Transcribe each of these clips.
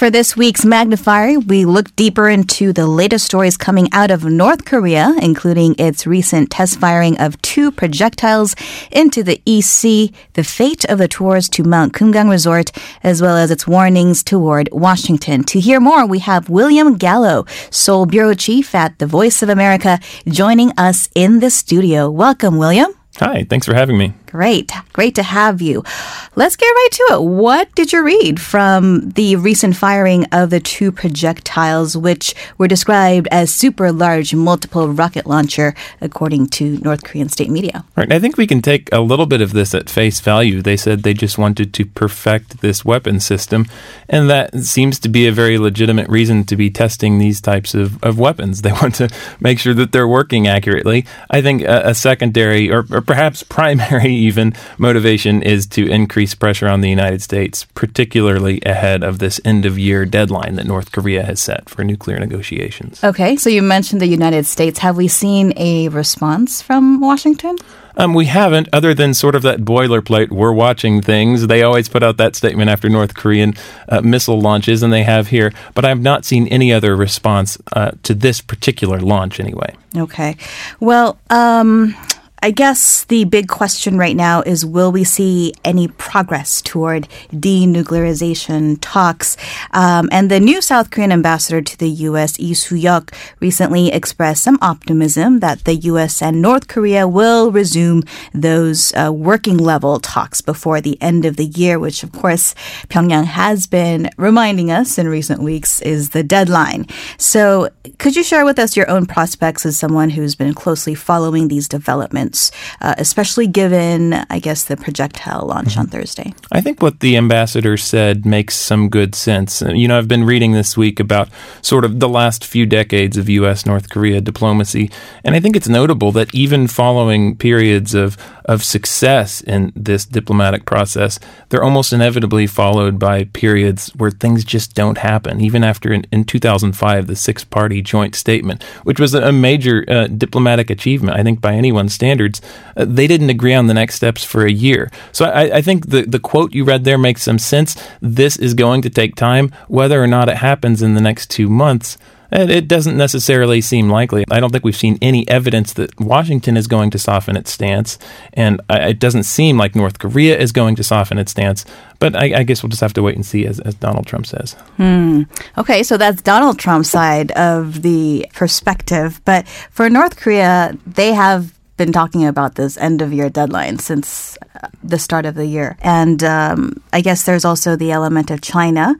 For this week's Magnifier, we look deeper into the latest stories coming out of North Korea, including its recent test firing of two projectiles into the East Sea, the fate of the tours to Mount Kumgang Resort, as well as its warnings toward Washington. To hear more, we have William Gallo, Seoul Bureau Chief at The Voice of America, joining us in the studio. Welcome, William. Hi, thanks for having me. Great. Great to have you. Let's get right to it. What did you read from the recent firing of the two projectiles, which were described as super large multiple rocket launcher, according to North Korean state media? Right. I think we can take a little bit of this at face value. They said they just wanted to perfect this weapon system, and that seems to be a very legitimate reason to be testing these types of, of weapons. They want to make sure that they're working accurately. I think a, a secondary or, or perhaps primary even motivation is to increase pressure on the United States, particularly ahead of this end of year deadline that North Korea has set for nuclear negotiations. Okay, so you mentioned the United States. Have we seen a response from Washington? Um, we haven't, other than sort of that boilerplate, we're watching things. They always put out that statement after North Korean uh, missile launches, and they have here. But I have not seen any other response uh, to this particular launch, anyway. Okay. Well, um, I guess the big question right now is will we see any progress toward denuclearization talks? Um, and the new South Korean ambassador to the U.S., Lee Soo-hyuck, recently expressed some optimism that the U.S. and North Korea will resume those uh, working level talks before the end of the year, which of course Pyongyang has been reminding us in recent weeks is the deadline. So could you share with us your own prospects as someone who's been closely following these developments? Uh, especially given, I guess, the projectile launch on Thursday. I think what the ambassador said makes some good sense. You know, I've been reading this week about sort of the last few decades of U.S. North Korea diplomacy, and I think it's notable that even following periods of of success in this diplomatic process, they're almost inevitably followed by periods where things just don't happen. Even after in, in 2005, the six party joint statement, which was a major uh, diplomatic achievement, I think, by anyone's standards, uh, they didn't agree on the next steps for a year. So I, I think the, the quote you read there makes some sense. This is going to take time. Whether or not it happens in the next two months, it doesn't necessarily seem likely. I don't think we've seen any evidence that Washington is going to soften its stance, and it doesn't seem like North Korea is going to soften its stance. But I, I guess we'll just have to wait and see, as, as Donald Trump says. Hmm. Okay, so that's Donald Trump's side of the perspective. But for North Korea, they have been talking about this end of year deadline since uh, the start of the year. And um, I guess there's also the element of China.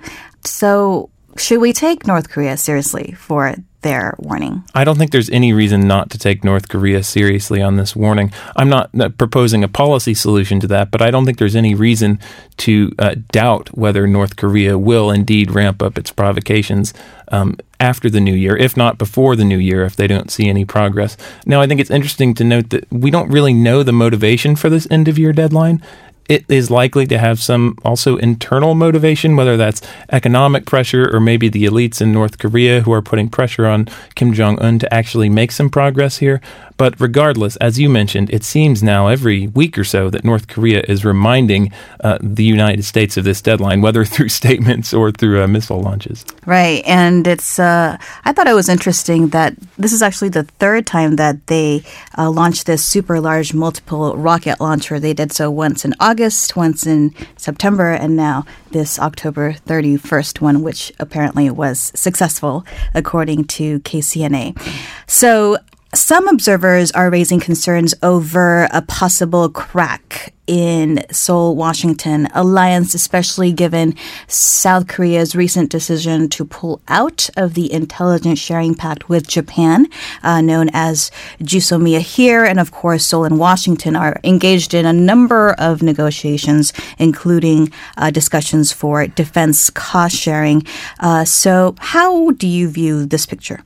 So should we take North Korea seriously for their warning? I don't think there's any reason not to take North Korea seriously on this warning. I'm not proposing a policy solution to that, but I don't think there's any reason to uh, doubt whether North Korea will indeed ramp up its provocations um, after the new year, if not before the new year, if they don't see any progress. Now, I think it's interesting to note that we don't really know the motivation for this end of year deadline it is likely to have some also internal motivation, whether that's economic pressure or maybe the elites in North Korea who are putting pressure on Kim Jong un to actually make some progress here. But regardless, as you mentioned, it seems now every week or so that North Korea is reminding uh, the United States of this deadline, whether through statements or through uh, missile launches. Right. And it's, uh, I thought it was interesting that this is actually the third time that they uh, launched this super large multiple rocket launcher. They did so once in August, once in September, and now this October 31st one, which apparently was successful, according to KCNA. So some observers are raising concerns over a possible crack in Seoul Washington alliance, especially given South Korea's recent decision to pull out of the intelligence sharing pact with Japan, uh, known as GSOMIA here. And of course, Seoul and Washington are engaged in a number of negotiations, including uh, discussions for defense cost sharing. Uh, so, how do you view this picture?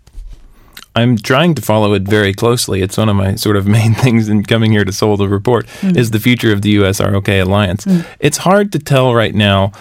I'm trying to follow it very closely. It's one of my sort of main things in coming here to Seoul to report mm. is the future of the U.S. ROK alliance. Mm. It's hard to tell right now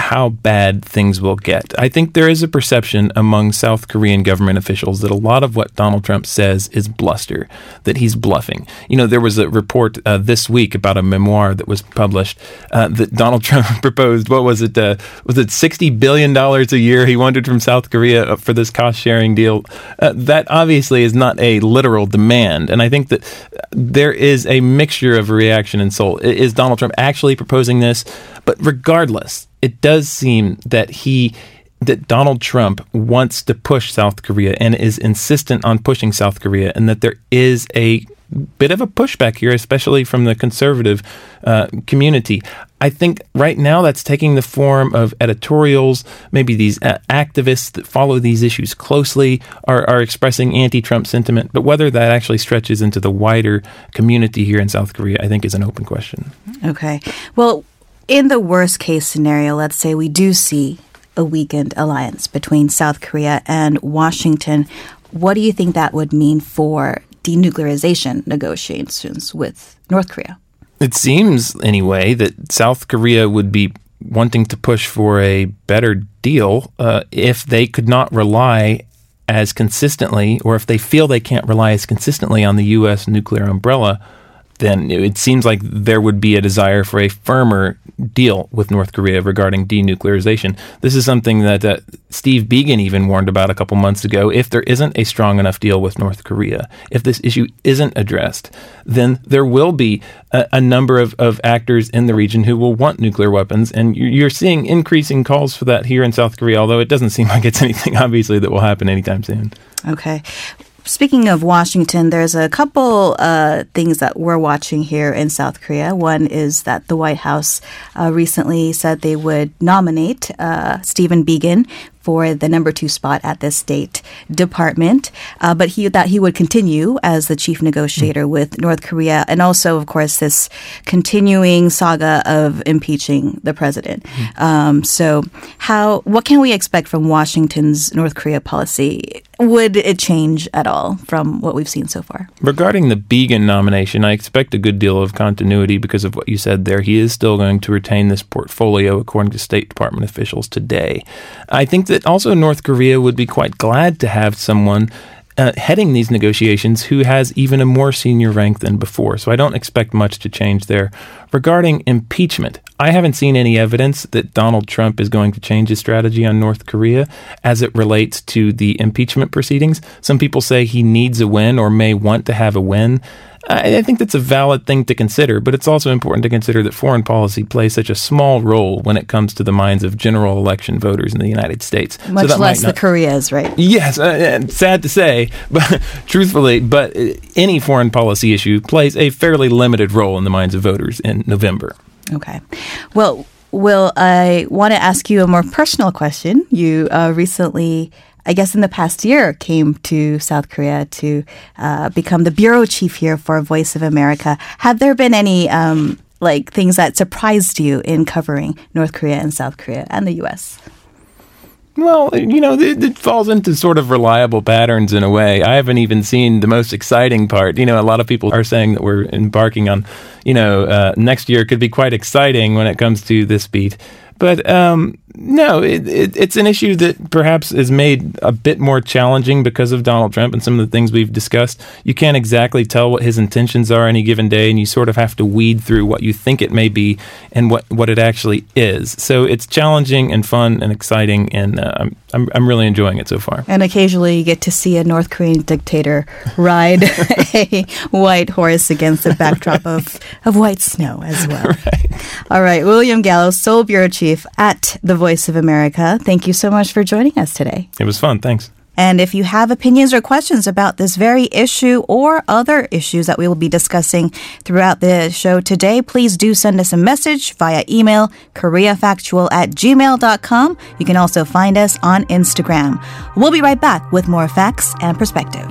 how bad things will get. I think there is a perception among South Korean government officials that a lot of what Donald Trump says is bluster, that he's bluffing. You know, there was a report uh, this week about a memoir that was published uh, that Donald Trump proposed. What was it? Uh, was it sixty billion dollars a year he wanted from South Korea uh, for this cost sharing deal? Uh, that obviously is not a literal demand, and I think that there is a mixture of reaction in Seoul. Is Donald Trump actually proposing this? But regardless, it does seem that he that Donald Trump wants to push South Korea and is insistent on pushing South Korea, and that there is a bit of a pushback here, especially from the conservative uh, community. I think right now that's taking the form of editorials. Maybe these uh, activists that follow these issues closely are, are expressing anti Trump sentiment. But whether that actually stretches into the wider community here in South Korea, I think is an open question. Okay. Well, in the worst case scenario, let's say we do see a weakened alliance between South Korea and Washington. What do you think that would mean for denuclearization negotiations with North Korea? It seems, anyway, that South Korea would be wanting to push for a better deal uh, if they could not rely as consistently, or if they feel they can't rely as consistently on the U.S. nuclear umbrella then it seems like there would be a desire for a firmer deal with North Korea regarding denuclearization. This is something that uh, Steve Biegun even warned about a couple months ago. If there isn't a strong enough deal with North Korea, if this issue isn't addressed, then there will be a, a number of, of actors in the region who will want nuclear weapons. And you're seeing increasing calls for that here in South Korea, although it doesn't seem like it's anything, obviously, that will happen anytime soon. Okay. Speaking of Washington, there's a couple uh, things that we're watching here in South Korea. One is that the White House uh, recently said they would nominate uh, Stephen Biegun for the number two spot at the State Department, uh, but he that he would continue as the chief negotiator mm. with North Korea, and also, of course, this continuing saga of impeaching the president. Mm. Um, so, how what can we expect from Washington's North Korea policy? Would it change at all from what we've seen so far? Regarding the Biegun nomination, I expect a good deal of continuity because of what you said there. He is still going to retain this portfolio, according to State Department officials today. I think that also North Korea would be quite glad to have someone uh, heading these negotiations who has even a more senior rank than before. So I don't expect much to change there. Regarding impeachment, I haven't seen any evidence that Donald Trump is going to change his strategy on North Korea as it relates to the impeachment proceedings. Some people say he needs a win or may want to have a win. I think that's a valid thing to consider, but it's also important to consider that foreign policy plays such a small role when it comes to the minds of general election voters in the United States. Much so less not, the Koreas, right? Yes, uh, sad to say, but truthfully, but uh, any foreign policy issue plays a fairly limited role in the minds of voters in November. Okay. Well, Will, I want to ask you a more personal question. You uh, recently I guess in the past year, came to South Korea to uh, become the bureau chief here for Voice of America. Have there been any um, like things that surprised you in covering North Korea and South Korea and the U.S.? Well, you know, it, it, falls into sort of reliable patterns in a way. I haven't even seen the most exciting part. You know, a lot of people are saying that we're embarking on, you know, uh, next year could be quite exciting when it comes to this beat. But um, no, it, it, it's an issue that perhaps is made a bit more challenging because of Donald Trump and some of the things we've discussed. You can't exactly tell what his intentions are any given day, and you sort of have to weed through what you think it may be and what, what it actually is. So it's challenging and fun and exciting, and uh, I'm, I'm really enjoying it so far. And occasionally you get to see a North Korean dictator ride a white horse against the backdrop of, of white snow as well. Right. All right, William Gallo, Seoul Bureau Chief at the Voice of America. Thank you so much for joining us today. It was fun. Thanks. And if you have opinions or questions about this very issue or other issues that we will be discussing throughout the show today, please do send us a message via email, koreafactual at gmail.com. You can also find us on Instagram. We'll be right back with more facts and perspective.